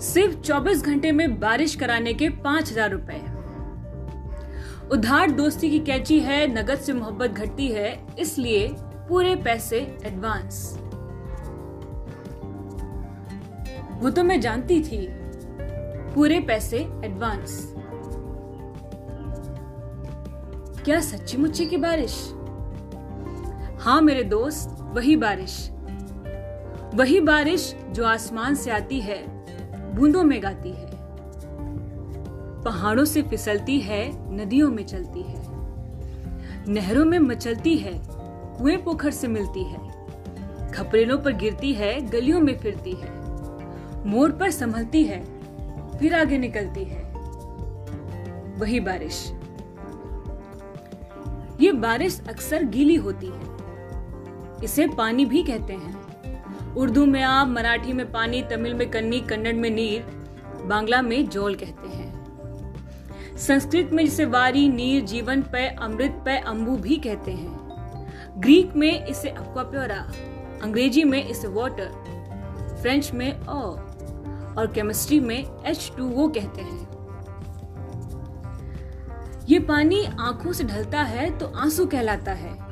सिर्फ़ 24 घंटे में बारिश कराने के पाँच हज़ार रुपए उधार दोस्ती की कैची है, नगद से मोहब्बत घटती है, इसलिए पूरे पैसे एडवांस वो तो मैं जानती थी, पूरे पैसे एडवांस क्या सच्ची मुच्ची की बारिश? हाँ मेरे दोस्त, वही बारिश। वही बारिश जो आसमान से आती है बूंदों में गाती है। पहाड़ों से फिसलती है, नदियों में चलती है। नहरों में मचलती है, कुएँ पोखर से मिलती है। खपरेलों पर गिरती है, गलियों में फिरती है। मोड़ पर संभलती है, फिर आगे निकलती है। वही बारिश। ये बारिश अक्सर गीली होती है। इसे पानी भी कहते हैं। उर्दू में आप, मराठी में पानी, तमिल में कन्नी, कन्नड़ में नीर, बांग्ला में जोल कहते हैं। संस्कृत में जिसे वारी, नीर, जीवन पे, अमृत पे अम्बू भी कहते हैं। ग्रीक में इसे अक्वाप्योरा अंग्रेज़ी में इसे वाटर, फ्रेंच में ओ और केमिस्ट्री में एच टू वो कहते हैं। ये पानी आँखों से ढलता है तो आँसू कहलाता है।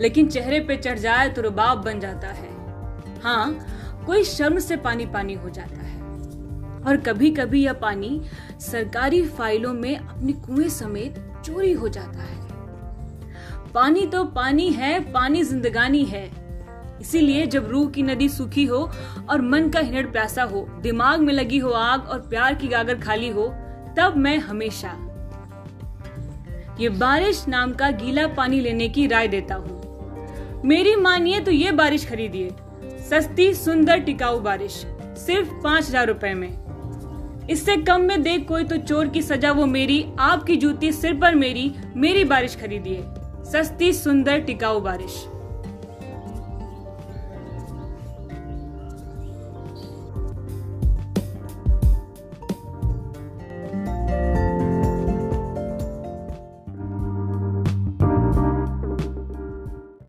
लेकिन चेहरे पे चढ़ जाए तो रुबाब बन जाता है। हाँ कोई शर्म से पानी पानी हो जाता है। और कभी कभी यह पानी सरकारी फाइलों में अपने कुएँ समेत चोरी हो जाता है। पानी तो पानी है, पानी जिंदगानी है। इसीलिए जब रूह की नदी सूखी हो और मन का हिनड़ प्यासा हो, दिमाग में लगी हो आग और प्यार की गागर खाली हो, तब मैं हमेशा ये बारिश नाम का गीला पानी लेने की राय देता हूँ। मेरी मानिए तो ये बारिश खरीदिए। सस्ती, सुंदर टिकाऊ बारिश, सिर्फ़ पाँच हज़ार रूपए में। इससे कम में देख कोई तो चोर की सजा, वो मेरी, आपकी जूती, सिर पर मेरी मेरी बारिश खरीदिए। सस्ती, सुंदर, टिकाऊ बारिश।